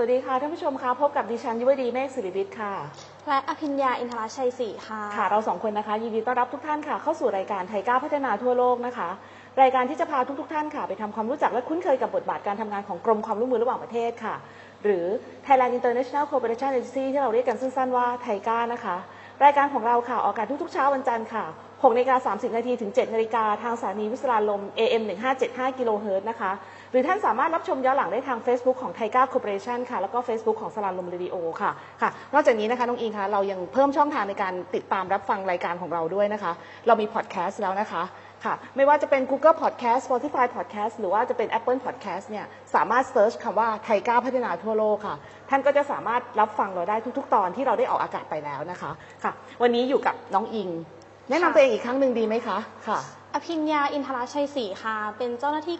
สวัสดีค่ะท่านผู้ชมคะพบกับดิฉันยุวดีเมฆสิริวิทย์ค่ะ และอภิญญาอินทรชัยศรีค่ะ ค่ะ เราสองคนนะคะ ยินดีต้อนรับทุกท่านค่ะ เข้าสู่รายการไทยก้าวพัฒนาทั่วโลกนะคะ รายการที่จะพาทุกๆท่านค่ะ ไปทำความรู้จักและคุ้นเคยกับบทบาทการทำงานของกรมความร่วมมือระหว่างประเทศค่ะ หรือ Thailand International Cooperation Agency ที่เราเรียกกันสั้นๆว่าไทยก้านะคะ รายการของเราค่ะออกอากาศทุกๆเช้าวันจันทร์ค่ะ 6นาฬิกา30 นาทีถึง 7 นาฬิกาทางสถานีวิสราลม AM 1575 กิโลเฮิรตซ์นะคะ หรือท่านสามารถรับชมย้อนหลังได้ทาง Facebook ของ TICA Cooperation ค่ะ แล้วก็ Facebook ของสราญรมเรดิโอค่ะ ค่ะ นอกจากนี้นะคะ น้องอิงคะ เรายังเพิ่มช่องทางในการติดตามรับฟังรายการของเราด้วยนะคะ เรามีพอดแคสต์แล้วนะคะค่ะไม่ว่าจะเป็น Google Podcast Spotify Podcast หรือว่าจะเป็น Apple Podcast เนี่ยสามารถ search คำว่า TICA พัฒนาทั่วโลกค่ะ ท่านก็จะสามารถรับฟังเราได้ทุก ๆ ตอนที่เราได้ออกอากาศไปแล้วนะคะค่ะ วันนี้อยู่กับน้องอิง แนะนำตัวเองอีกครั้งหนึ่งดีไหมคะ ค่ะ อภิญญาอินทรชัยศรีค่ะ เป็นเจ้าหน้าที่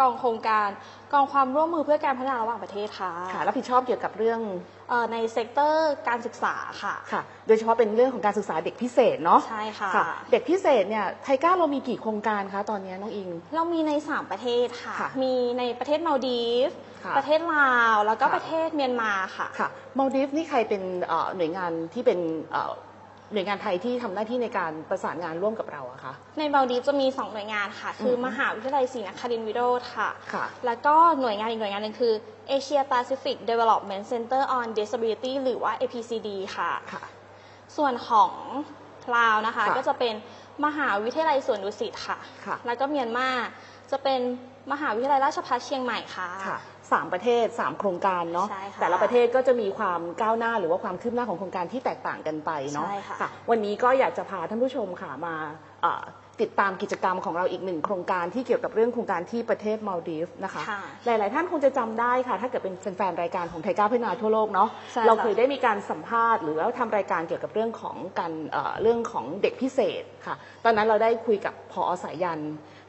กองโครงการกองความร่วมมือเพื่อการพัฒนาระหว่างประเทศค่ะ ค่ะ รับผิดชอบเกี่ยวกับเรื่องเอ่อใน sectorการศึกษาค่ะ ค่ะ โดยเฉพาะเป็นเรื่องของการศึกษาเด็กพิเศษเนาะใช่ค่ะเด็กพิเศษเนี่ย TICA เรามีกี่โครงการคะตอนนี้น้องอิง เรามีใน 3 ประเทศค่ะ ค่ะมีในประเทศมัลดีฟส์ค่ะประเทศลาว แล้วก็ค่ะ ประเทศเมียนมาค่ะ ค่ะมัลดีฟส์นี่ใครเป็นเอ่อหน่วยงานที่เป็นเอ่อ หน่วยงานไทยที่ทำหน้าที่ในการประสานงานร่วมกับเราอะคะ ในมาลดีฟจะมี 2 หน่วยงานค่ะ คืออืมมหาวิทยาลัยศรีนครินทร์วิโรธค่ะค่ะ แล้วก็หน่วยงานอีกหน่วยงานหนึ่งคือ Asia Pacific Development Center on Disability หรือว่า APCD ค่ะค่ะส่วนของลาวนะคะค่ะก็จะเป็นมหาวิทยาลัยสวนดุสิตค่ะค่ะแล้วก็เมียนมาจะเป็นมหาวิทยาลัยราชภัฏเชียงใหม่ค่ะค่ะ สามประเทศสามโครงการเนาะใช่ค่ะแต่ละประเทศก็จะมีความก้าวหน้าหรือว่าความคืบหน้าของโครงการที่แตกต่างกันไปเนาะใช่ค่ะ วันนี้ก็อยากจะพาท่านผู้ชมค่ะมาเอ่อติดตามกิจกรรมของเราอีกหนึ่งโครงการที่เกี่ยวกับเรื่องโครงการที่ประเทศมาลดีฟนะคะ ค่ะ หลาย ๆ ท่านคงจะจำได้ค่ะ ถ้าเกิดเป็นแฟนๆรายการของไทยก้าวพัฒนาทั่วโลกเนาะใช่ค่ะเราเคยได้มีการสัมภาษณ์หรือว่าทำรายการเกี่ยวกับเรื่องของการเอ่อเรื่องของเด็กพิเศษค่ะ ตอนนั้นเราได้คุยกับพอสายยัน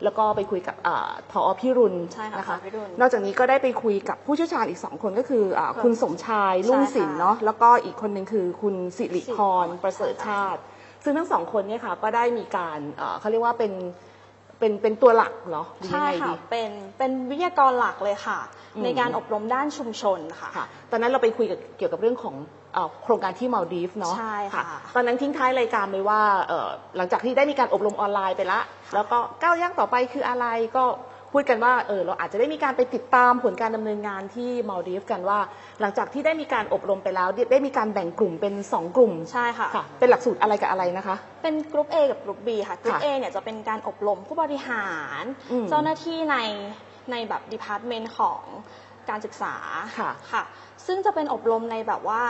แล้วก็ไปคุยกับเออพอพิรุณใช่ค่ะนะคะผอพิรุณนอกจากนี้ก็ได้ไปคุยกับผู้เชี่ยวชาญอีกสองคนก็คืออาค่ะคุณสมชายลุ่งศิลป์ใช่ค่ะเนาะแล้วก็อีกคนหนึ่งคือคุณสิริสิริพพรรประเสริฐใช่ค่ะชาติ ซึ่งทั้งสองคนเนี่ยค่ะก็ได้มีการเอ่อเขาเรียกว่าเป็นเป็นเป็นตัวหลักเหรอหรือยัใช่งไงค่ะดีเป็นเป็นวิทยากรหลักเลยค่ะอืมในการอบรมด้านชุมชนค่ะค่ะ ตอนนั้นเราไปคุยกับเกี่ยวกับเรื่องของเอ่อ โครงการที่มาลดีฟเนาะใช่ค่ะ ตอนนั้นทิ้งท้ายรายการไปว่าเอ่อหลังจากที่ได้มีการอบรมออนไลน์ไปละ แล้วก็ก้าวย่างต่อไปคืออะไรก็พูดกันว่าเออเราอาจจะได้มีการไปติดตามผลการดำเนินงานที่มาลดีฟกันว่า หลังจากที่ได้มีการอบรมไปแล้ว ได้ได้มีการแบ่งกลุ่มเป็น 2 กลุ่มใช่ค่ะค่ะเป็นหลักสูตรอะไรกับอะไรนะคะ เป็น group A กับ group B ค่ะรุ๊ปค่ะ A เนี่ยจะเป็นการอบรมผู้บริหารอืมเจ้าหน้าที่ในในแบบ department ของ การศึกษาค่ะค่ะ ซึ่งจะเป็นอบรมในแบบว่า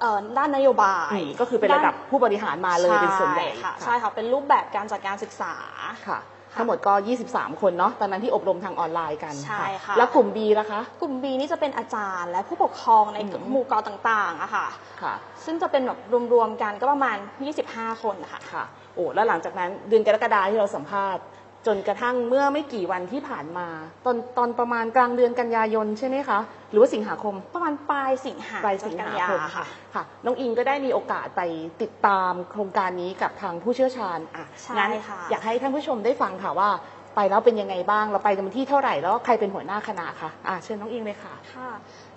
เอ่อด้านนโยบายอืมก็คือเป็นระดับผู้บริหารมาเลยเป็นส่วนใหญ่ค่ะใช่ค่ะเป็นรูปแบบการจัดการศึกษาค่ะทั้งหมดก็ 23 คนเนาะ ตอนนั้นที่อบรมทางออนไลน์กัน ใช่ค่ะ แล้วกลุ่ม B ล่ะคะ กลุ่ม B นี่จะเป็นอาจารย์ และผู้ปกครองในอืมหมู่เกาะต่างๆอะค่ะ ค่ะ ซึ่งจะเป็นแบบรวมๆกันก็ประมาณ 25 คนนะคะค่ะ โอ้ แล้วหลังจากนั้นเดือนกรกฎาที่เราสัมภาษณ์ จนกระทั่งเมื่อไม่กี่วันที่ผ่านมา ตอนตอนประมาณกลางเดือนกันยายนใช่ไหมคะหรือว่าสิงหาคมประมาณปลายสิงหาปลายสิงหากันยคมค่ะค่ะน้องอิงก็ได้มีโอกาสไปติดตามโครงการนี้กับทางผู้เชี่ยวชาญอะใช่งั้นค่ะอยากให้ท่านผู้ชมได้ฟังค่ะว่าไปแล้วเป็นยังไงบ้าง เราไปกันที่เท่าไหร่ แล้วใครเป็นหัวหน้าคณะคะอะเชิญน้องอิงเลยค่ะค่ะ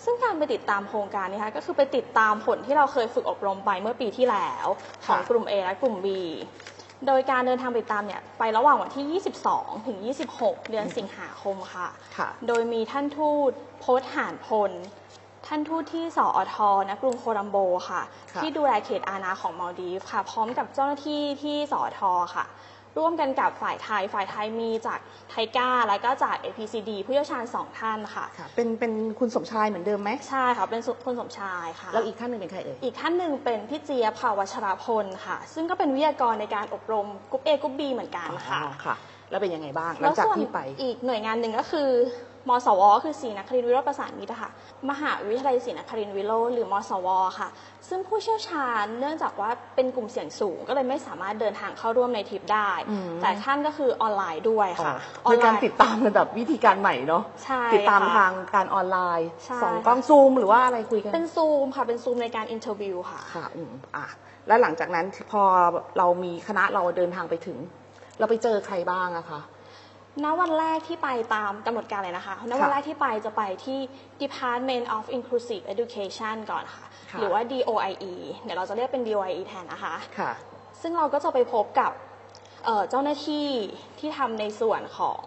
ซึ่งการไปติดตามโครงการนี้ค่ะก็คือไปติดตามผลที่เราเคยฝึกอบรมไปเมื่อปีที่แล้ว ของค่ะกลุ่ม A และกลุ่ม B โดยการเดินทางไปติดตามเนี่ยไประหว่างวันที่ 22 ถึง 26 เดือนสิงหาคมค่ะ ค่ะ โดยมีท่านทูตโพสหานพล ท่านทูตที่สอทณกรุงโคลัมโบค่ะ ค่ะ ที่ดูแลเขตอาณาของมาลดีฟค่ะ พร้อมกับเจ้าหน้าที่ที่สอทค่ะ ร่วมกันกับฝ่ายไทย ฝ่ายไทยมีจากTICA และก็จาก APCD ผู้เชี่ยวชาญสองท่านค่ะ ค่ะ เป็นเป็นคุณสมชายเหมือนเดิมไหมใช่ค่ะ เป็นสุคุณสมชายค่ะ แล้วอีกท่านหนึ่งเป็นใครเอ่ย อีกท่านหนึ่งเป็นพี่เจี๊ยบค่ะวัชรพลค่ะ ซึ่งก็เป็นวิทยากรในการอบรมกรุ๊ป A กรุ๊ป B เหมือนกันค่ะอ๋อค่ะ แล้วเป็นยังไงบ้างหลัแล้งจากส่วนที่ไป อีกหน่วยงานหนึ่งก็คือ มสว คือศรีนครินทรวิโรฒประสานมิตรค่ะ มหาวิทยาลัยศรีนครินทรวิโรฒหรือมสว ค่ะ ซึ่งผู้เชี่ยวชาญเนื่องจากว่าเป็นกลุ่มเสี่ยงสูง ก็เลยไม่สามารถเดินทางเข้าร่วมในทริปได้อืมแต่ท่านก็คือออนไลน์ด้วยค่ะในการติดตามกันแบบวิธีการใหม่เนาะใช่ติดตามค่ะทางการออนไลน์ใช่ส่องกล้องซูมหรือว่าอะไรคุยกันเป็นซูมค่ะเป็นซูมในการ interviewค่ะค่ะอืมอะแล้วหลังจากนั้นพอเรามีคณะเราเดินทางไปถึง เราไปเจอใครบ้างอะคะ ณวันแรกที่ไปตามกำหนดการเลยนะคะณวันแรกที่ไปจะไปที่ Department of Inclusive Education ก่อนค่ะค่ะหรือว่า DOIE เดี๋ยวเราจะเรียกเป็น DOIE แทนนะคะค่ะ ซึ่งเราก็จะไปพบกับเอ่อเจ้าหน้าที่ที่ทำในส่วนของ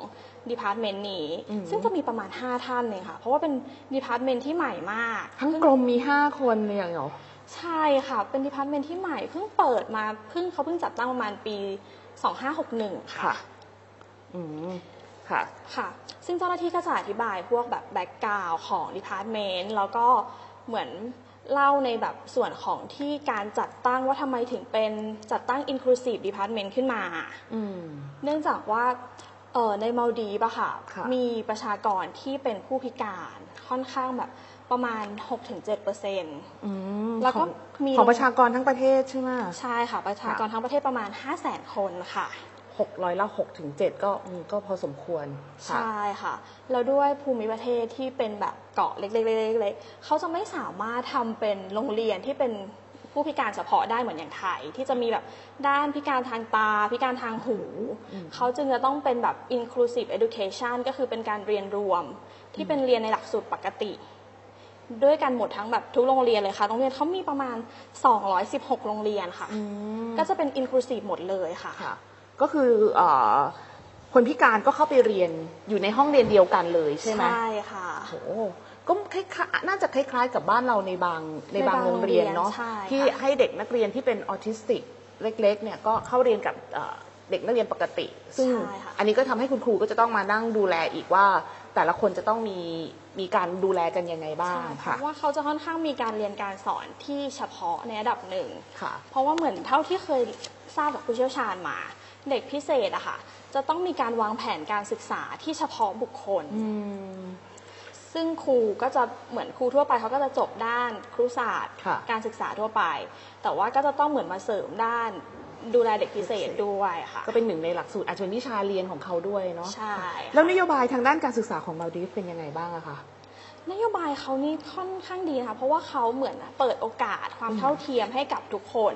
Department นี้อืมซึ่งจะมีประมาณ 5 ท่านเองค่ะ เพราะว่าเป็น Department ที่ใหม่มาก ทั้งกรมมีห้าคนเลยอย่างเหรอ ใช่ค่ะ เป็น Department ที่ใหม่เพิ่งเปิดมาเพิ่งเขาเพิ่งจัดตั้งประมาณปี 2561 ค่ะค่ะ อืมค่ะ ค่ะ ซึ่งเจ้าหน้าที่ก็จะอธิบายพวกแบบแบ็กกราวของ Department แล้วก็เหมือนเล่าในแบบส่วนของที่การจัดตั้งว่าทำไมถึงเป็นจัดตั้ง Inclusive Department ขึ้นมา อืม เนื่องจากว่าเอ่อในมาลดีฟอะค่ะ ค่ะ มีประชากรที่เป็นผู้พิการค่อนข้างแบบประมาณ 6-7%เปอร์เซ็นต์ อืมแล้วก็ของมี ของประชากรทั้งประเทศใช่ไหม ใช่ค่ะ ประชากรทั้งประเทศประมาณ 5 0 0 0 0 0 คนค่ะ หกร้อยละหกถึงเจ็ดก็อืมก็พอสมควรค่ะใช่ค่ะ แล้วด้วยภูมิประเทศที่เป็นแบบเกาะเล็กๆๆๆเขาจะไม่สามารถทำเป็นโรงเรียนที่เป็นผู้พิการเฉพาะได้เหมือนอย่างไทย ที่จะมีแบบด้านพิการทางตา พิการทางหูอืมเขาจึงจะต้องเป็นแบบ inclusive education ก็คือเป็นการเรียนรวม ที่เป็นเรียนในหลักสูตรปกติ ด้วยกันหมดทั้งแบบทุกโรงเรียนเลยค่ะ โรงเรียนเขามีประมาณ 216 โรงเรียนค่ะอืมก็จะเป็น inclusive หมดเลยค่ะค่ะ ก็คือเอ่อคนพิการก็เข้าไปเรียนอยู่ในห้องเรียนเดียวกันเลยใช่ไหมใช่ค่ะโอ้โหก็คล้ายๆน่าจะคล้ายๆกับบ้านเราในบางในบางในบางโรงเรียนเนาะโรงเรียนใช่ค่ะที่ให้เด็กนักเรียนที่เป็นออทิสติกเล็กๆเนี่ยก็เข้าเรียนกับเอ่อเด็กนักเรียนปกติ ซึ่งใช่ค่ะอันนี้ก็ทำให้คุณครูก็จะต้องมานั่งดูแลอีกว่า แต่ละคนจะต้องมีมีการดูแลกันยังไงบ้างใช่เพค่ะราะว่าเขาจะค่อนข้างมีการเรียนการสอนที่เฉพาะในระดับหนึ่งค่ะเพราะว่าเหมือนเท่าที่เคยทราบจากผู้เชี่ยวชาญมา เด็กพิเศษอะค่ะ จะต้องมีการวางแผนการศึกษาที่เฉพาะบุคคลอืมซึ่งครูก็จะเหมือนครูทั่วไปเขาก็จะจบด้านครุศาสตร์ค่ะการศึกษาทั่วไป แต่ว่าก็จะต้องเหมือนมาเสริมด้านดูแลเด็กพิเศษด้วยค่ะ ก็เป็นหนึ่งในหลักสูตรอาจจะเป็นวิชาเรียนของเขาด้วยเนาะใช่ แล้วนโยบายทางด้านการศึกษาของมาลดีฟเป็นยังไงบ้างอะคะ นโยบายเขานี่ค่อนข้างดีนะคะเพราะว่าเขาเหมือนเปิดโอกาสความเท่าเทียมให้กับทุกคน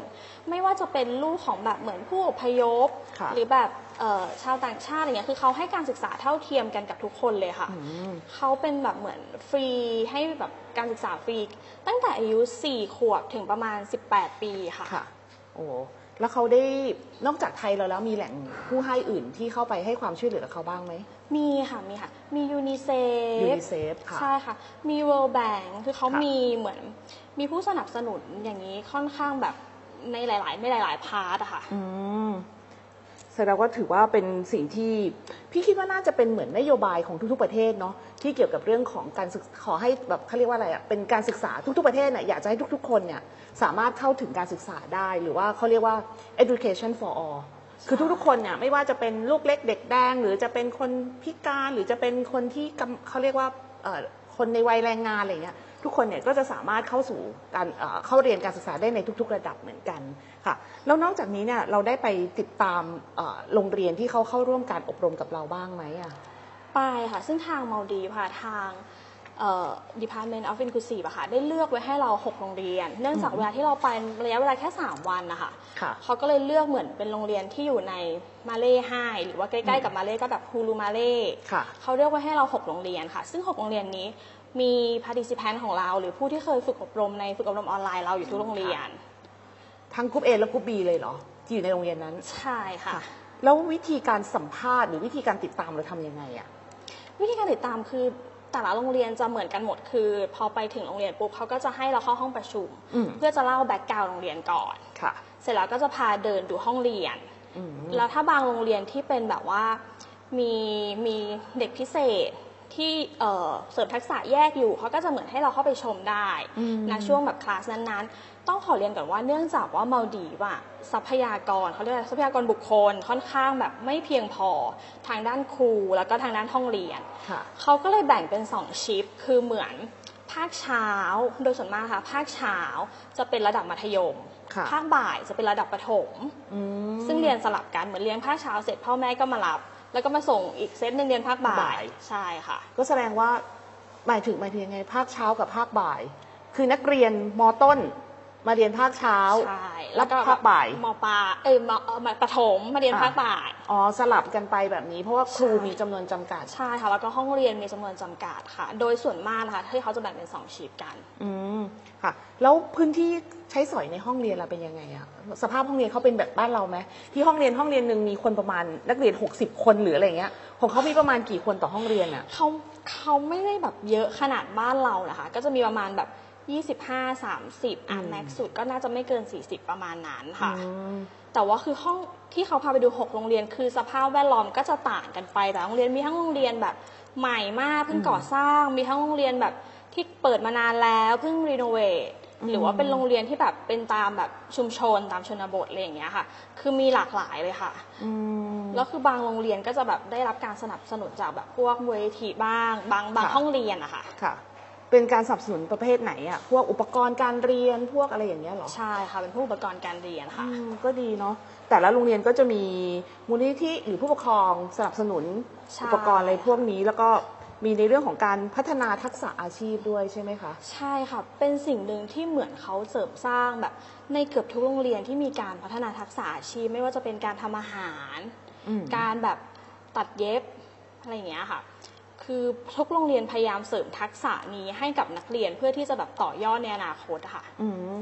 ไม่ว่าจะเป็นลูกของแบบเหมือนผู้อพยพ ค่ะหรือแบบเอ่อชาวต่างชาติอะไรเงี้ยคือเขาให้การศึกษาเท่าเทียมกันกับทุกคนเลยค่ะอืมเขาเป็นแบบเหมือนฟรีให้แบบการศึกษาฟรี ตั้งแต่อายุ 4 ขวบถึงประมาณ 18 ปีค่ะ ค่ะ โอ้ แล้วเขาได้นอกจากไทยเราแล้วมีแหล่งผู้ให้อื่นที่เข้าไปให้ความช่วยเหลือกับเขาบ้างไหม มีค่ะมีค่ะ มียูนิเซฟยูนิเซฟค่ะใช่ค่ะ มี World Bank คือเขาค่ะมีเหมือนมีผู้สนับสนุนอย่างนี้ค่อนข้างแบบในหลายๆในหลาย ๆ พาร์ทอะค่ะอืม แสดงว่าถือว่าเป็นสิ่งที่พี่คิดว่าน่าจะเป็นเหมือนนโยบายของทุกๆประเทศเนาะที่เกี่ยวกับเรื่องของการศึกขอให้แบบเขาเรียกว่าอะไรอะเป็นการศึกษาทุกๆประเทศเนี่ยอยากจะให้ทุกๆ คนเนี่ยสามารถเข้าถึงการศึกษาได้หรือว่าเขาเรียกว่า education for all คือทุกๆคนเนี่ยไม่ว่าจะเป็นลูกเล็กเด็กแดง หรือจะเป็นคนพิการหรือจะเป็นคนที่กำเขาเรียกว่าเอ่อคนในวัยแรงงานอะไรเงี้ย ทุกคนเนี่ยก็จะสามารถเข้าสู่การเอ่อเข้าเรียนการศึกษาได้ในทุก ๆ ระดับเหมือนกันค่ะแล้วนอกจากนี้เนี่ยเราได้ไปติดตามเอ่อโรงเรียนที่เขาเข้าร่วมการอบรมกับเราบ้างไหมอะไปค่ะ ซึ่งทางมาลดีฟค่ะทางเอ่อ Department of Inclusive อะค่ะได้เลือกไว้ให้เรา 6 โรงเรียน เนื่องจากอืมเวลาที่เราไประยะเวลาแค่ 3 วันนะคะค่ะเขาก็เลยเลือกเหมือนเป็นโรงเรียนที่อยู่ในมาเล่ไฮหรือว่าใกล้ๆกับมาเล่ก็แบบฮูลูมาเล่ค่ะเขาเลือกไว้ให้เรา 6 โรงเรียนค่ะ ซึ่ง 6 โรงเรียนนี้ มี participant ของเราหรือผู้ที่เคยฝึกอบรมในฝึกอบรมออนไลน์เราอยู่ทุกโรงเรียน ทั้งกรุ๊ป A และกรุ๊ป B เลยเหรอที่อยู่ในโรงเรียนนั้น ใช่ค่ะ แล้ววิธีการสัมภาษณ์หรือวิธีการติดตามเราทำยังไงอะวิธีการติดตามคือแต่ละโรงเรียนจะเหมือนกันหมดคือ พอไปถึงโรงเรียนปุ๊บเขาก็จะให้เราเข้าห้องประชุมอืมเพื่อจะเล่า background โรงเรียนก่อนค่ะ เสร็จแล้วก็จะพาเดินดูห้องเรียนอืมแล้วถ้าบางโรงเรียนที่เป็นแบบว่ามีมีเด็กพิเศษ ที่เอ่อเสริมทักษะแยกอยู่เขาก็จะเหมือนให้เราเข้าไปชมได้อืมนะช่วงแบบคลาสนั้นๆ ต้องขอเรียนก่อนว่าเนื่องจากว่ามาลดีฟอะทรัพยากรเขาเรียกอะไรทรัพยากรบุคคลค่อนข้างแบบไม่เพียงพอทางด้านครูแล้วก็ทางด้านห้องเรียนค่ะเขาก็เลยแบ่งเป็น 2 ชิป คือเหมือนภาคเช้าโดยส่วนมากค่ะภาคเช้าจะเป็นระดับมัธยมค่ะภาคบ่ายจะเป็นระดับประถมอืมซึ่งเรียนสลับกันเหมือนเรียนภาคเช้าเสร็จพ่อแม่ก็มารับ แล้วก็มาส่งอีกเซตหนึ่งเรียนภาคบ่าบ่ายยใช่ค่ะ ก็แสดงว่าหมายถึงหมายถึงยังไงภาคเช้ากับภาคบ่าย คือนักเรียนมต้น มาเรียนภาคเช้าใช่แล้วภาคบ่ายมปลายเอ้ยมเอ่อมาประถมมาเรียนอ่าภาคบ่ายอ๋อสลับกันไปแบบนี้ เพราะว่าครูใช่มีจำนวนจำกัดใช่ค่ะแล้วก็ห้องเรียนมีจำนวนจำกัดค่ะ โดยส่วนมากนะคะที่เขาจะแบ่งเป็นสองชีฟกัน อืมค่ะ แล้วพื้นที่ใช้สอยในห้องเรียนเราเป็นยังไงอะสภาพห้องเรียนเขาเป็นแบบบ้านเราไหมที่ห้องเรียนห้องเรียนหนึ่งมีคนประมาณนักเรียน 60 คนหรืออะไรเงี้ยของเขามีประมาณกี่คนต่อห้องเรียนอะเขาเขาไม่ได้แบบเยอะขนาดบ้านเรานะคะ ก็จะมีประมาณแบบ 25 30อะอืมแม็กสุดก็น่าจะไม่เกิน 40 ประมาณนั้นค่ะอืมแต่ว่าคือห้องที่เขาพาไปดู 6 โรงเรียน คือสภาพแวดล้อมก็จะต่างกันไป แต่โรงเรียนมีทั้งโรงเรียนแบบใหม่มากเพิ่งอืมก่อสร้าง มีทั้งโรงเรียนแบบที่เปิดมานานแล้วเพิ่งรีโนเวทอืมหรือว่าเป็นโรงเรียนที่แบบเป็นตามแบบชุมชนตามชนบทอะไรอย่างเงี้ยค่ะ คือมีหลากหลายเลยค่ะอืมแล้วคือบางโรงเรียนก็จะแบบได้รับการสนับสนุนจากแบบพวกมูลนิธิบ้าง บางบางค่ะห้องเรียนอะค่ะค่ะ เป็นการสนับสนุนประเภทไหนอะพวกอุปกรณ์การเรียนพวกอะไรอย่างเงี้ยเหรอใช่ค่ะเป็นผู้อุปกรณ์การเรียนค่ะอืมก็ดีเนาะแต่ละโรงเรียนก็จะมีมูลนิธิหรือผู้ปกครองสนับสนุนใช่อุปกรณ์อะไรพวกนี้ แล้วก็มีในเรื่องของการพัฒนาทักษะอาชีพด้วยใช่ไหมคะ ใช่ค่ะ เป็นสิ่งหนึ่งที่เหมือนเขาเสริมสร้างแบบ ในเกือบทุกโรงเรียนที่มีการพัฒนาทักษะอาชีพไม่ว่าจะเป็นการทำอาหาร อืม การแบบตัดเย็บอะไรอย่างเงี้ยค่ะ คือทุกโรงเรียนพยายามเสริมทักษะนี้ให้กับนักเรียนเพื่อที่จะแบบต่อยอดในอนาคตอะค่ะ อืม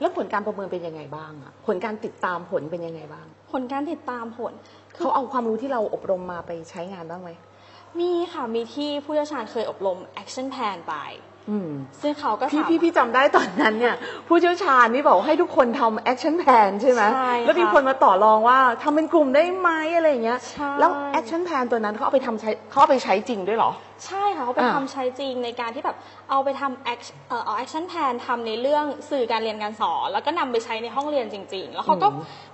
แล้วผลการประเมินเป็นยังไงบ้างอะผลการติดตามผลเป็นยังไงบ้าง ผลการติดตามผลเขาเอาความรู้ที่เราอบรมมาไปใช้งานบ้างไหม มีค่ะ มีที่ผู้เชี่ยวชาญเคยอบรม action plan ไป อืม ซึ่งเขาก็พี่สามารถ พี่พี่จำได้ตอนนั้นเนี่ย ผู้เชี่ยวชาญนี่บอกให้ทุกคนทำ action plan ใช่ไหมใช่ค่ะแล้วมีคนมาต่อรองว่าทำเป็นกลุ่มได้ไหมอะไรอย่างเงี้ย ใช่ แล้ว action plan ตัวนั้นเขาเอาไปทำใช้เขาเอาไปใช้จริงด้วยเหรอใช่ค่ะเขาไปอ่าทำใช้จริงในการที่แบบเอาไปทำ act เอ่อเอา action plan ทำในเรื่องสื่อการเรียนการสอน แล้วก็นำไปใช้ในห้องเรียนจริง ๆ แล้วเขาก็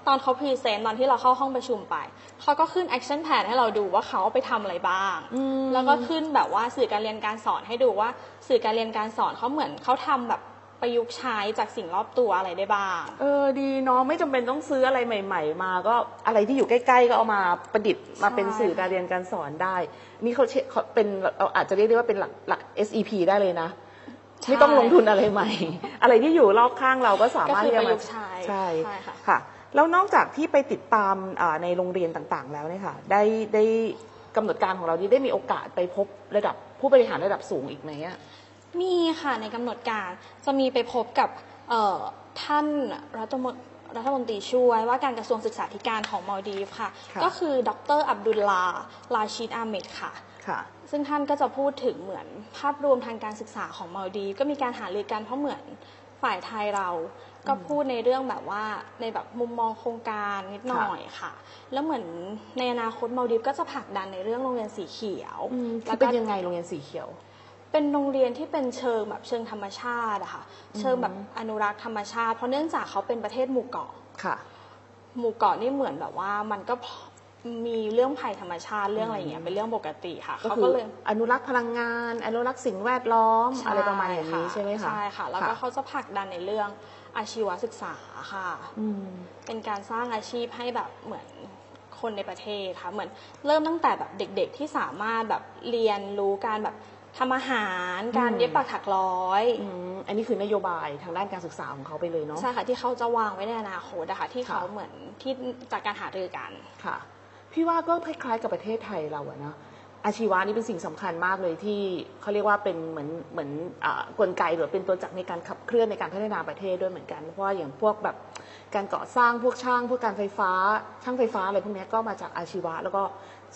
ตอนเขา present ตอนที่เราเข้าห้องประชุมไป เขาก็ขึ้น action plan ให้เราดูว่าเขาเอาไปทำอะไรบ้างอืมแล้วก็ขึ้นแบบว่าสื่อการเรียนการสอนให้ดูว่าสื่อการเรียนการสอนเขาเหมือนเขาทำแบบ ประยุกต์ใช้จากสิ่งรอบตัวอะไรได้บ้าง เออดีเนาะไม่จำเป็นต้องซื้ออะไรใหม่ ๆ มา ก็อะไรที่อยู่ใกล้ๆก็เอามาประดิษฐ์มาเป็นใช่สื่อการเรียนการสอนได้ นี่เขาเชเขาเป็นเราอาจจะเรียกได้ว่าเป็นหลักหลัก SEP ได้เลยนะไม่ต้องลงทุนอะไรใหม่ อะไรที่อยู่รอบข้างเราก็สามารถก็คือที่จะประยุมากต์ใช้ใช่ใช่ค่ะ ค่ะ แล้วนอกจากที่ไปติดตามอ่าในโรงเรียนต่างๆ แล้วเนี่ยค่ะ ได้ได้กำหนดการของเรานี่ได้มีโอกาสไปพบระดับผู้บริหารระดับสูงอีกไหมอะ มีค่ะในกำหนดการจะมีไปพบกับเอ่อท่านรัฐมนรัฐมนตรีช่วยว่าการกระทรวงศึกษาธิการของมาลดีฟค่ะ ก็คือดรอับดุลลา ลาชิดอาเมดค่ะค่ะ ซึ่งท่านก็จะพูดถึงเหมือนภาพรวมทางการศึกษาของมาลดีฟก็มีการหารือกันเพราะเหมือนฝ่ายไทยเรา ก็พูดในเรื่องแบบว่าในแบบมุมมองโครงการนิดหน่อยค่ะ แล้วเหมือนในอนาคตมาลดีฟก็จะผลักดันในเรื่องโรงเรียนสีเขียวอืมคืแล้อวเป็ก็นยังไงโรงเรียนสีเขียว เป็นโรงเรียนที่เป็นเชิงแบบเชิงธรรมชาติอะค่ะ เชิงแบบอนุรักษ์ธรรมชาติเพราะเนื่องจากเขาเป็นประเทศหมู่เกาะค่ะ หมู่เกาะนี่เหมือนแบบว่ามันก็มีเรื่องภัยธรรมชาติเรื่องอะไรอย่างเงี้ยเป็นเรื่องปกติค่ะก็เขาคืก็อเลยอนุรักษ์พลังงาน อนุรักษ์สิ่งแวดล้อมอะไรประมาณอย่างนี้ใช่ไหมคะใช่ค่ะ แล้วก็เขาจะผลักดันในเรื่องอาชีวศึกษาค่ะอืมเป็นการสร้างอาชีพให้แบบเหมือนคนในประเทศค่ะเหมือนเริ่มตั้งแต่แบบเด็ก ๆที่สามารถแบบเรียนรู้การแบบ ทำอาหารการอืมเย็บปักถักร้อยอืมอันนี้คือนโยบายทางด้านการศึกษาของเขาไปเลยเนาะใช่ค่ะที่เขาจะวางไว้ในอนาคตนะคะที่ค่ะเขาเหมือนที่จากการหารือกันค่ะ พี่ว่าก็คล้ายๆกับประเทศไทยเราอะนะอาชีวะนี่เป็นสิ่งสำคัญมากเลยที่เขาเรียกว่าเป็นเหมือนเหมือนอ่ากลไกหรือเป็นตัวจักรในการขับเคลื่อนในการพัฒนาประเทศด้วยเหมือนกัน เพราะว่าอย่างพวกแบบการก่อสร้างพวกช่าง พวกการไฟฟ้าช่างไฟฟ้าอะไรพวกเนี้ยก็มาจากอาชีวะ แล้วก็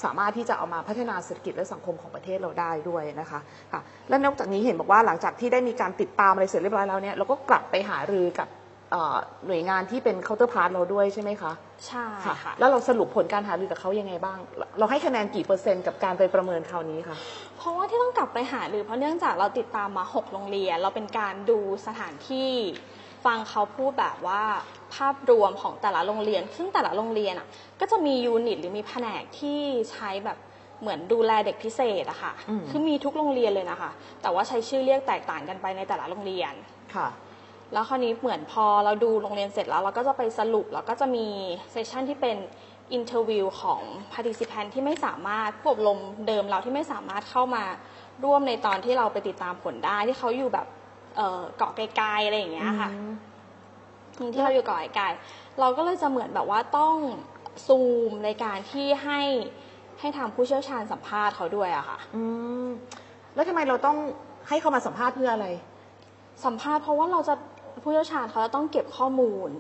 สามารถที่จะเอามาพัฒนาเศรษฐกิจและสังคมของประเทศเราได้ด้วยนะคะค่ะและนอกจากนี้เห็นบอกว่าหลังจากที่ได้มีการติดตามอะไรเสร็จเรียบร้อยแล้วเนี่ยเราก็กลับไปหารือกับเอ่อหน่วยงานที่เป็น counterpart เราด้วยใช่ไหมคะ ใช่ค่ะค่ะ แล้วเราสรุปผลการหารือกับเขายังไงบ้าง เราให้คะแนนกี่เปอร์เซ็นต์กับการไปประเมินคราวนี้คะเพราะว่าที่ต้องกลับไปหารือเพราะเนื่องจากเราติดตามมา 6 โรงเรียน เราเป็นการดูสถานที่ ฟังเขาพูดแบบว่าภาพรวมของแต่ละโรงเรียน ซึ่งแต่ละโรงเรียนอะก็จะมี unit หรือมีแผนกที่ใช้แบบเหมือนดูแลเด็กพิเศษอะค่ะอืมคือมีทุกโรงเรียนเลยนะคะ แต่ว่าใช้ชื่อเรียกแตกต่างกันไปในแต่ละโรงเรียน ค่ะ แล้วคราวนี้เหมือนพอเราดูโรงเรียนเสร็จแล้วเราก็จะไปสรุปแล้วก็จะมี session ที่เป็น interview ของ participant ที่ไม่สามารถผู้อบรมเดิมเราที่ไม่สามารถเข้ามาร่วมในตอนที่เราไปติดตามผลได้ที่เขาอยู่แบบ เอ่อเกาะไกลๆอะไรอย่างเงี้ยค่ะอืมที่เราอยู่เกาะไกลเราก็เลยจะเหมือนแบบว่าต้องซูมในการที่ให้ให้ทางผู้เชี่ยวชาญสัมภาษณ์เขาด้วยอะค่ะอืมแล้วทำไมเราต้องให้เขามาสัมภาษณ์เพื่ออะไร สัมภาษณ์เพราะว่าเราจะผู้เชี่ยวชาญเขาจะต้องเก็บข้อมูล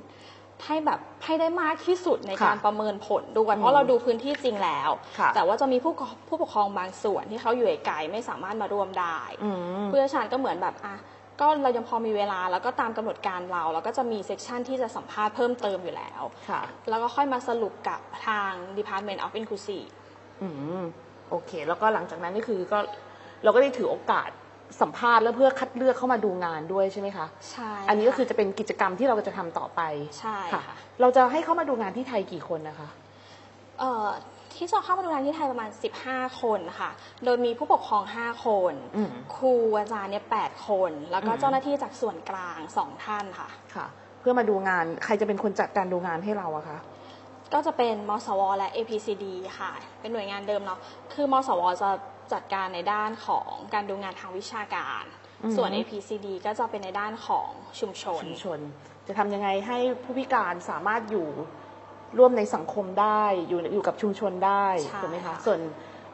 ให้แบบให้ได้มากที่สุดในค่ะการประเมินผลด้วยอืมเพราะเราดูพื้นที่จริงแล้วค่ะแต่ว่าจะมีผู้ผู้ปกครองบางส่วนที่เขาอยู่ไกลๆไม่สามารถมาร่วมได้อืมผู้เชี่ยวชาญก็เหมือนแบบอะ ก็เรายังพอมีเวลาแล้วก็ตามกำหนดการเรา แล้วก็จะมีเซกชันที่จะสัมภาษณ์เพิ่มเติมอยู่แล้วค่ะแล้วก็ค่อยมาสรุปกับทาง Department of Inclusive อืมโอเค แล้วก็หลังจากนั้นก็คือก็เราก็ได้ถือโอกาสสัมภาษณ์แล้วเพื่อคัดเลือกเข้ามาดูงานด้วยใช่ไหมคะใช่อันนี้ก็คือจะเป็นกิจกรรมที่เราจะทำต่อไปใช่ค่ะค่ะ เราจะให้เข้ามาดูงานที่ไทยกี่คนนะคะเอ่อ ที่จะเข้ามาดูงานที่ไทยประมาณ 15 คนค่ะ โดยมีผู้ปกครอง 5 คน อืม ครูอาจารย์เนี่ย8คน แล้วก็อืม เจ้าหน้าที่จากส่วนกลาง 2 ท่านค่ะ ค่ะ เพื่อมาดูงานใครจะเป็นคนจัดการดูงานให้เราอะคะ ก็จะเป็นมสว และ APCD ค่ะ เป็นหน่วยงานเดิมเนาะ คือมสว จะจัดการในด้านของการดูงานทางวิชาการ อืม ส่วน APCD ก็จะเป็นในด้านของชุมชน ชุมชน จะทำยังไงให้ผู้พิการสามารถอยู่ ร่วมในสังคมได้อยู่อยู่กับชุมชนได้ใช่ถูกไหมคะค่ะส่วน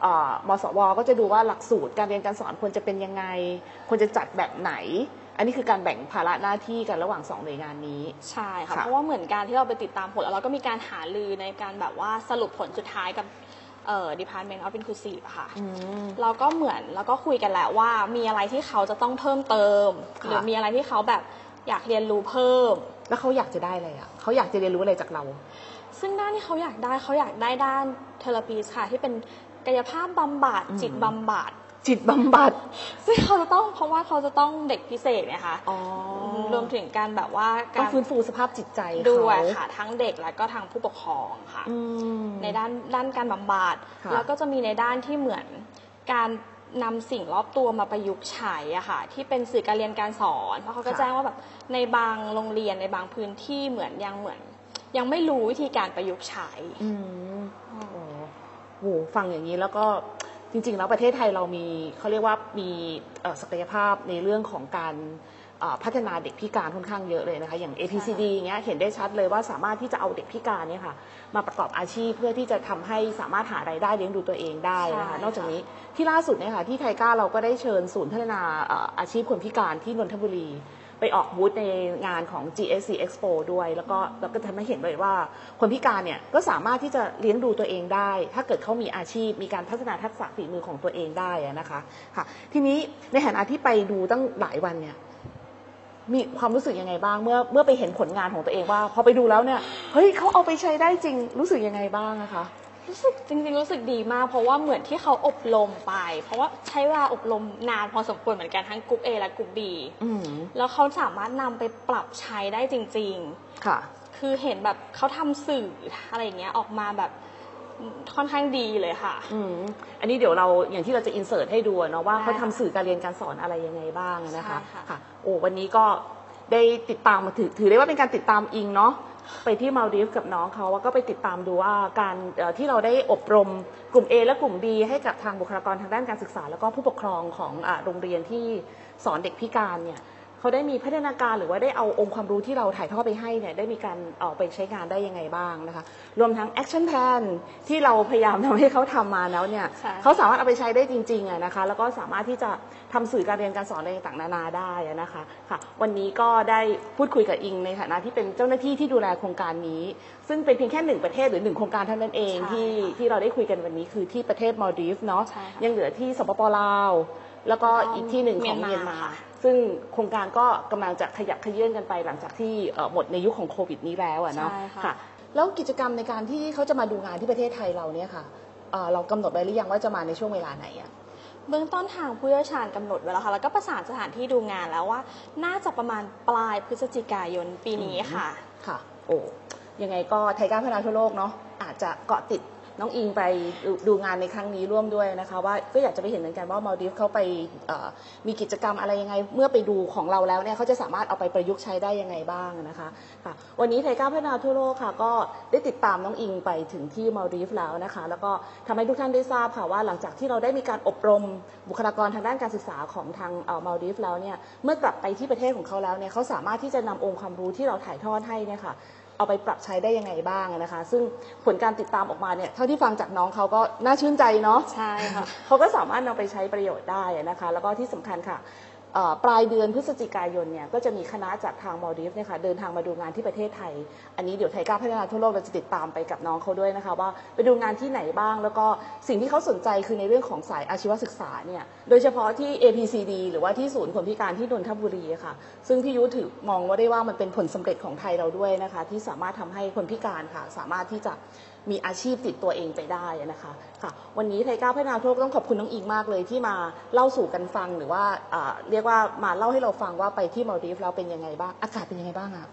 เอ่อมสว ก็จะดูว่าหลักสูตรการเรียนการสอนควรจะเป็นยังไง ควรจะจัดแบบไหน อันนี้คือการแบ่งภาระหน้าที่กันระหว่างสองหน่วยงานนี้ใช่ค่ะค่ะเพราะว่าเหมือนการที่เราไปติดตามผล แล้วเราก็มีการหาลือในการแบบว่าสรุปผลสุดท้ายกับเอ่อ Department of Inclusive อะค่ะอืมเราก็เหมือนแล้วก็คุยกันแหละว่า มีอะไรที่เขาจะต้องเพิ่มเติมค่ะหรือมีอะไรที่เขาแบบอยากเรียนรู้เพิ่ม แล้วเขาอยากจะได้อะไรอะเขาอยากจะเรียนรู้อะไรจากเรา ซึ่งด้านที่เขาอยากได้เขาอยากได้ด้านเทเลปีสค่ะ ที่เป็นกายภาพบำบัดอืมจิตบำบัดจิตบำบัด ซึ่งเขาจะต้องเพราะว่าเขาจะต้องเด็กพิเศษเนี่ยค่ะอ๋อรวมถึงการแบบว่าต้อกางรฟื้นฟูสภาพจิตใจเขา ด้วยค่ะทั้งเด็กและก็ทางผู้ปกครองค่ะ อืม ในด้านด้านการบำบัดค่ะ แล้วก็จะมีในด้านที่เหมือนการนำสิ่งรอบตัวมาประยุกต์ใช้อะค่ะ ที่เป็นสื่อการเรียนการสอน เพราะเขาก็ค่ะแจ้งว่าแบบในบางโรงเรียนในบางพื้นที่เหมือนยังเหมือน ยังไม่รู้วิธีการประยุกต์ใช้อืมโอ้โหฟังอย่างนี้แล้วก็จริงๆ แล้วประเทศไทยเรามีเขาเรียกว่ามีเอ่อศักยภาพในเรื่องของการเอ่อพัฒนาเด็กพิการค่อนข้างเยอะเลยนะคะอย่าง APCD อย่างเงี้ยเห็นได้ชัดเลยว่าสามารถที่จะเอาเด็กพิการเนี่ยค่ะมาประกอบอาชีพเพื่อที่จะทำให้สามารถหารายได้เลี้ยงดูตัวเองได้นะคะใช่ค่ะนอกจากนี้ที่ล่าสุดเนี่ยค่ะที่ไทก้าเราก็ได้เชิญศูนย์พัฒนาเอ่ออาชีพคนพิการที่นนทบุรี ไปออกบูธในงานของ GSC Expo ด้วย แล้วก็แล้วก็ทำให้เห็นเลยว่า คนพิการเนี่ยก็สามารถที่จะเลี้ยงดูตัวเองได้ ถ้าเกิดเขามีอาชีพ มีการพัฒนาทักษะฝีมือของตัวเองได้นะคะค่ะทีนี้ในฐานะที่ไปดูตั้งหลายวันเนี่ยมีความรู้สึกยังไงบ้างเมื่อเมื่อไปเห็นผลงานของตัวเองว่า พอไปดูแล้วเนี่ยเฮ้ยเขาเอาไปใช้ได้จริงรู้สึกยังไงบ้างอะคะ รู้สึกจริงๆรู้สึกดีมาก เพราะว่าเหมือนที่เขาอบรมไป เพราะว่าใช้เวลาอบรมนานพอสมควรเหมือนกันทั้งกลุ่ม A และกลุ่ม B อืมแล้วเขาสามารถนำไปปรับใช้ได้จริง ๆ ค่ะ คือเห็นแบบเขาทำสื่ออะไรอย่างเงี้ยออกมาแบบค่อนข้างดีเลยค่ะ อืมอันนี้เดี๋ยวเราอย่างที่เราจะอินเสิร์ตให้ดูอะเนาะว่าได้เขาทำสื่อการเรียนการสอนอะไรยังไงบ้างอะนะคะใช่ค่ะค่ะ โอ้วันนี้ก็ได้ติดตามมาถือถือได้ว่าเป็นการติดตามอิงเนาะ ไปที่มาลดีฟกับน้องเขาว่าก็ไปติดตามดูว่าการที่เราได้อบรมกลุ่ม A และกลุ่ม B ให้กับทางบุคลากรทางด้านการศึกษา แล้วก็ผู้ปกครองของโรงเรียนที่สอนเด็กพิการเนี่ย เขาได้มีพัฒนาการหรือว่าได้เอาองค์ความรู้ที่เราถ่ายทอดไปให้เนี่ยได้มีการเอาไปใช้งานได้ยังไงบ้างนะคะ รวมทั้ง action plan ที่เราพยายามทำให้เขาทำมาแล้วเนี่ยใช่เขาสามารถเอาไปใช้ได้จริงๆอะนะคะ แล้วก็สามารถที่จะทำสื่อการเรียนการสอนอะไรต่างๆนานาได้อะนะคะค่ะ วันนี้ก็ได้พูดคุยกับอิงในฐานะที่เป็นเจ้าหน้าที่ที่ดูแลโครงการนี้ ซึ่งเป็นเพียงแค่หนึ่งประเทศหรือหนึ่งโครงการเท่านั้นเองใช่ที่ค่ะที่เราได้คุยกันวันนี้คือที่ประเทศมาลดีฟเนาะใช่ค่ะยังเหลือที่สปปลาว แล้วก็แล้วก็อีกที่หนึ่งของเมีเมียยนนมามาค่ะซึ่งโครงการก็กำลังจะขยับขยื่นกันไปหลังจากที่เอ่อหมดในยุคของโควิดนี้แล้วอะเนาะใช่ค่ะค่ะแล้วกิจกรรมในการที่เขาจะมาดูงานที่ประเทศไทยเราเนี่ยค่ะเอ่อเรากำหนดไว้หรือยังว่าจะมาในช่วงเวลาไหนอะเบื้องต้นทางผู้เชี่ยวชาญกำหนดไว้แล้วค่ะแล้วก็ประสานสถานที่ดูงานแล้วว่า น่าจะประมาณปลายพฤศจิกายนปีนี้ค่ะค่ะ โอ้ยังไงก็ไทยก้าวพัฒนาทั่วโลกเนาะอาจจะเกาะติด น้องอิงไปดูงานในครั้งนี้ร่วมด้วยนะคะ ว่าก็อยากจะไปเห็นเหมือนกันว่ามาดิฟเขาไปมีกิจกรรมอะไรยังไง เมื่อไปดูของเราแล้วเนี่ยเขาจะสามารถเอาไปประยุกต์ใช้ได้ยังไงบ้างนะคะค่ะวันนี้ไทยก้าวพัฒนาทั่วโลกค่ะ ก็ได้ติดตามน้องอิงไปถึงที่มาดิฟแล้วนะคะ แล้วก็ทำให้ทุกท่านได้ทราบค่ะว่าหลังจากที่เราได้มีการอบรมบุคลากรทางด้านการศึกษาของทางมาดิฟแล้วเนี่ยเมื่อกลับไปที่ประเทศของเขาแล้วเนี่ยเขาสามารถที่จะนำองค์ความรู้ที่เราถ่ายทอดให้เนี่ยค่ะ เอาไปปรับใช้ได้ยังไงบ้างนะคะ ซึ่งผลการติดตามออกมาเนี่ยเท่าที่ฟังจากน้องเขาก็น่าชื่นใจเนาะใช่ค่ะเขาก็สามารถนำไปใช้ประโยชน์ได้นะคะ แล้วก็ที่สำคัญค่ะเอ่อ ปลายเดือนพฤศจิกายนเนี่ยก็จะมีคณะจากทางมอลดีฟเนี่ยค่ะเดินทางมาดูงานที่ประเทศไทย อันนี้เดี๋ยวไทยก้าพัฒนาทั่วโลกเราจะติดตามไปกับน้องเขาด้วยนะคะว่าไปดูงานที่ไหนบ้าง แล้วก็สิ่งที่เขาสนใจคือในเรื่องของสายอาชีวศึกษาเนี่ยโดยเฉพาะที่ APCD หรือว่าที่ศูนย์คนพิการที่นนทบุรีค่ะ ซึ่งพี่ยุถือมองว่าได้ว่ามันเป็นผลสำเร็จของไทยเราด้วยนะคะที่สามารถทำให้คนพิการค่ะสามารถที่จะ มีอาชีพติดตัวเองไปได้นะคะค่ะวันนี้ไทยก้าวพัฒนาทั่วโลกต้องขอบคุณน้องอิงมากเลยที่มาเล่าสู่กันฟังหรือว่าอ่าเรียกว่ามาเล่าให้เราฟังว่าไปที่มาลดีฟแล้วเป็นยังไงบ้าง อากาศเป็นยังไงบ้างอะ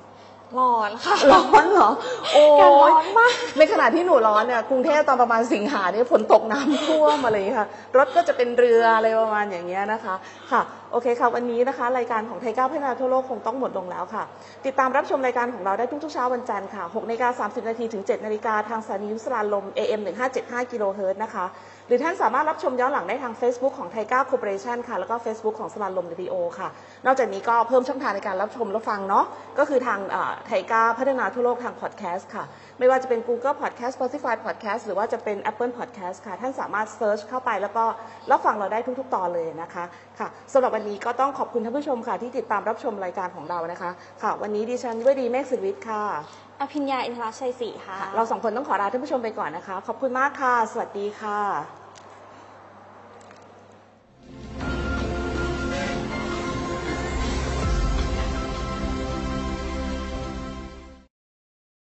ร้อนค่ะ ร้อนเหรอ โอ้การร้อนมากในขณะที่หนูร้อนเนี่ยกรุงเทพตอนประมาณสิงหาเนี่ยฝนตกน้ำท่วมมาเลยค่ะ รถก็จะเป็นเรืออะไรประมาณอย่างเงี้ยนะคะ ค่ะ โอเคค่ะ วันนี้นะคะ รายการของ TICA พัฒนาทั่วโลกคงต้องหมดลงแล้วค่ะ ติดตามรับชมรายการของเราได้ทุกๆเช้าวันจันทร์ค่ะ6นาฬิกา30 นาทีถึง 7 นาฬิกาทางสถานีวิทยุสราญรมย์ AM 1575กิโลเฮิรตซ์นะคะ หรือท่านสามารถรับชมย้อนหลังได้ทาง Facebook ของ TICA Cooperation ค่ะ แล้วก็ Facebook ของ Saranrom Radio ค่ะ นอกจากนี้ก็เพิ่มช่องทางในการรับชมรับฟังเนาะก็คือทางไทก้าพัฒนาทั่วโลกทางพอดแคสต์ค่ะ ไม่ว่าจะเป็น Google Podcast Spotify Podcast หรือว่าจะเป็น Apple Podcast ค่ะ ท่านสามารถเซิร์ชเข้าไปแล้วก็รับฟังเราได้ทุก ๆ ตอนเลยนะคะค่ะสำหรับวันนี้ก็ต้องขอบคุณท่านผู้ชมค่ะ ที่ติดตามรับชมรายการของเรานะคะ ค่ะ วันนี้ดิฉันวดีเมฆสิทธิวิทย์ค่ะ อภิญญาอินทรชัยศรีค่ะ เราสองคนต้องขอลาท่านผู้ชมไปก่อนนะคะ ขอบคุณมากค่ะ สวัสดีค่ะ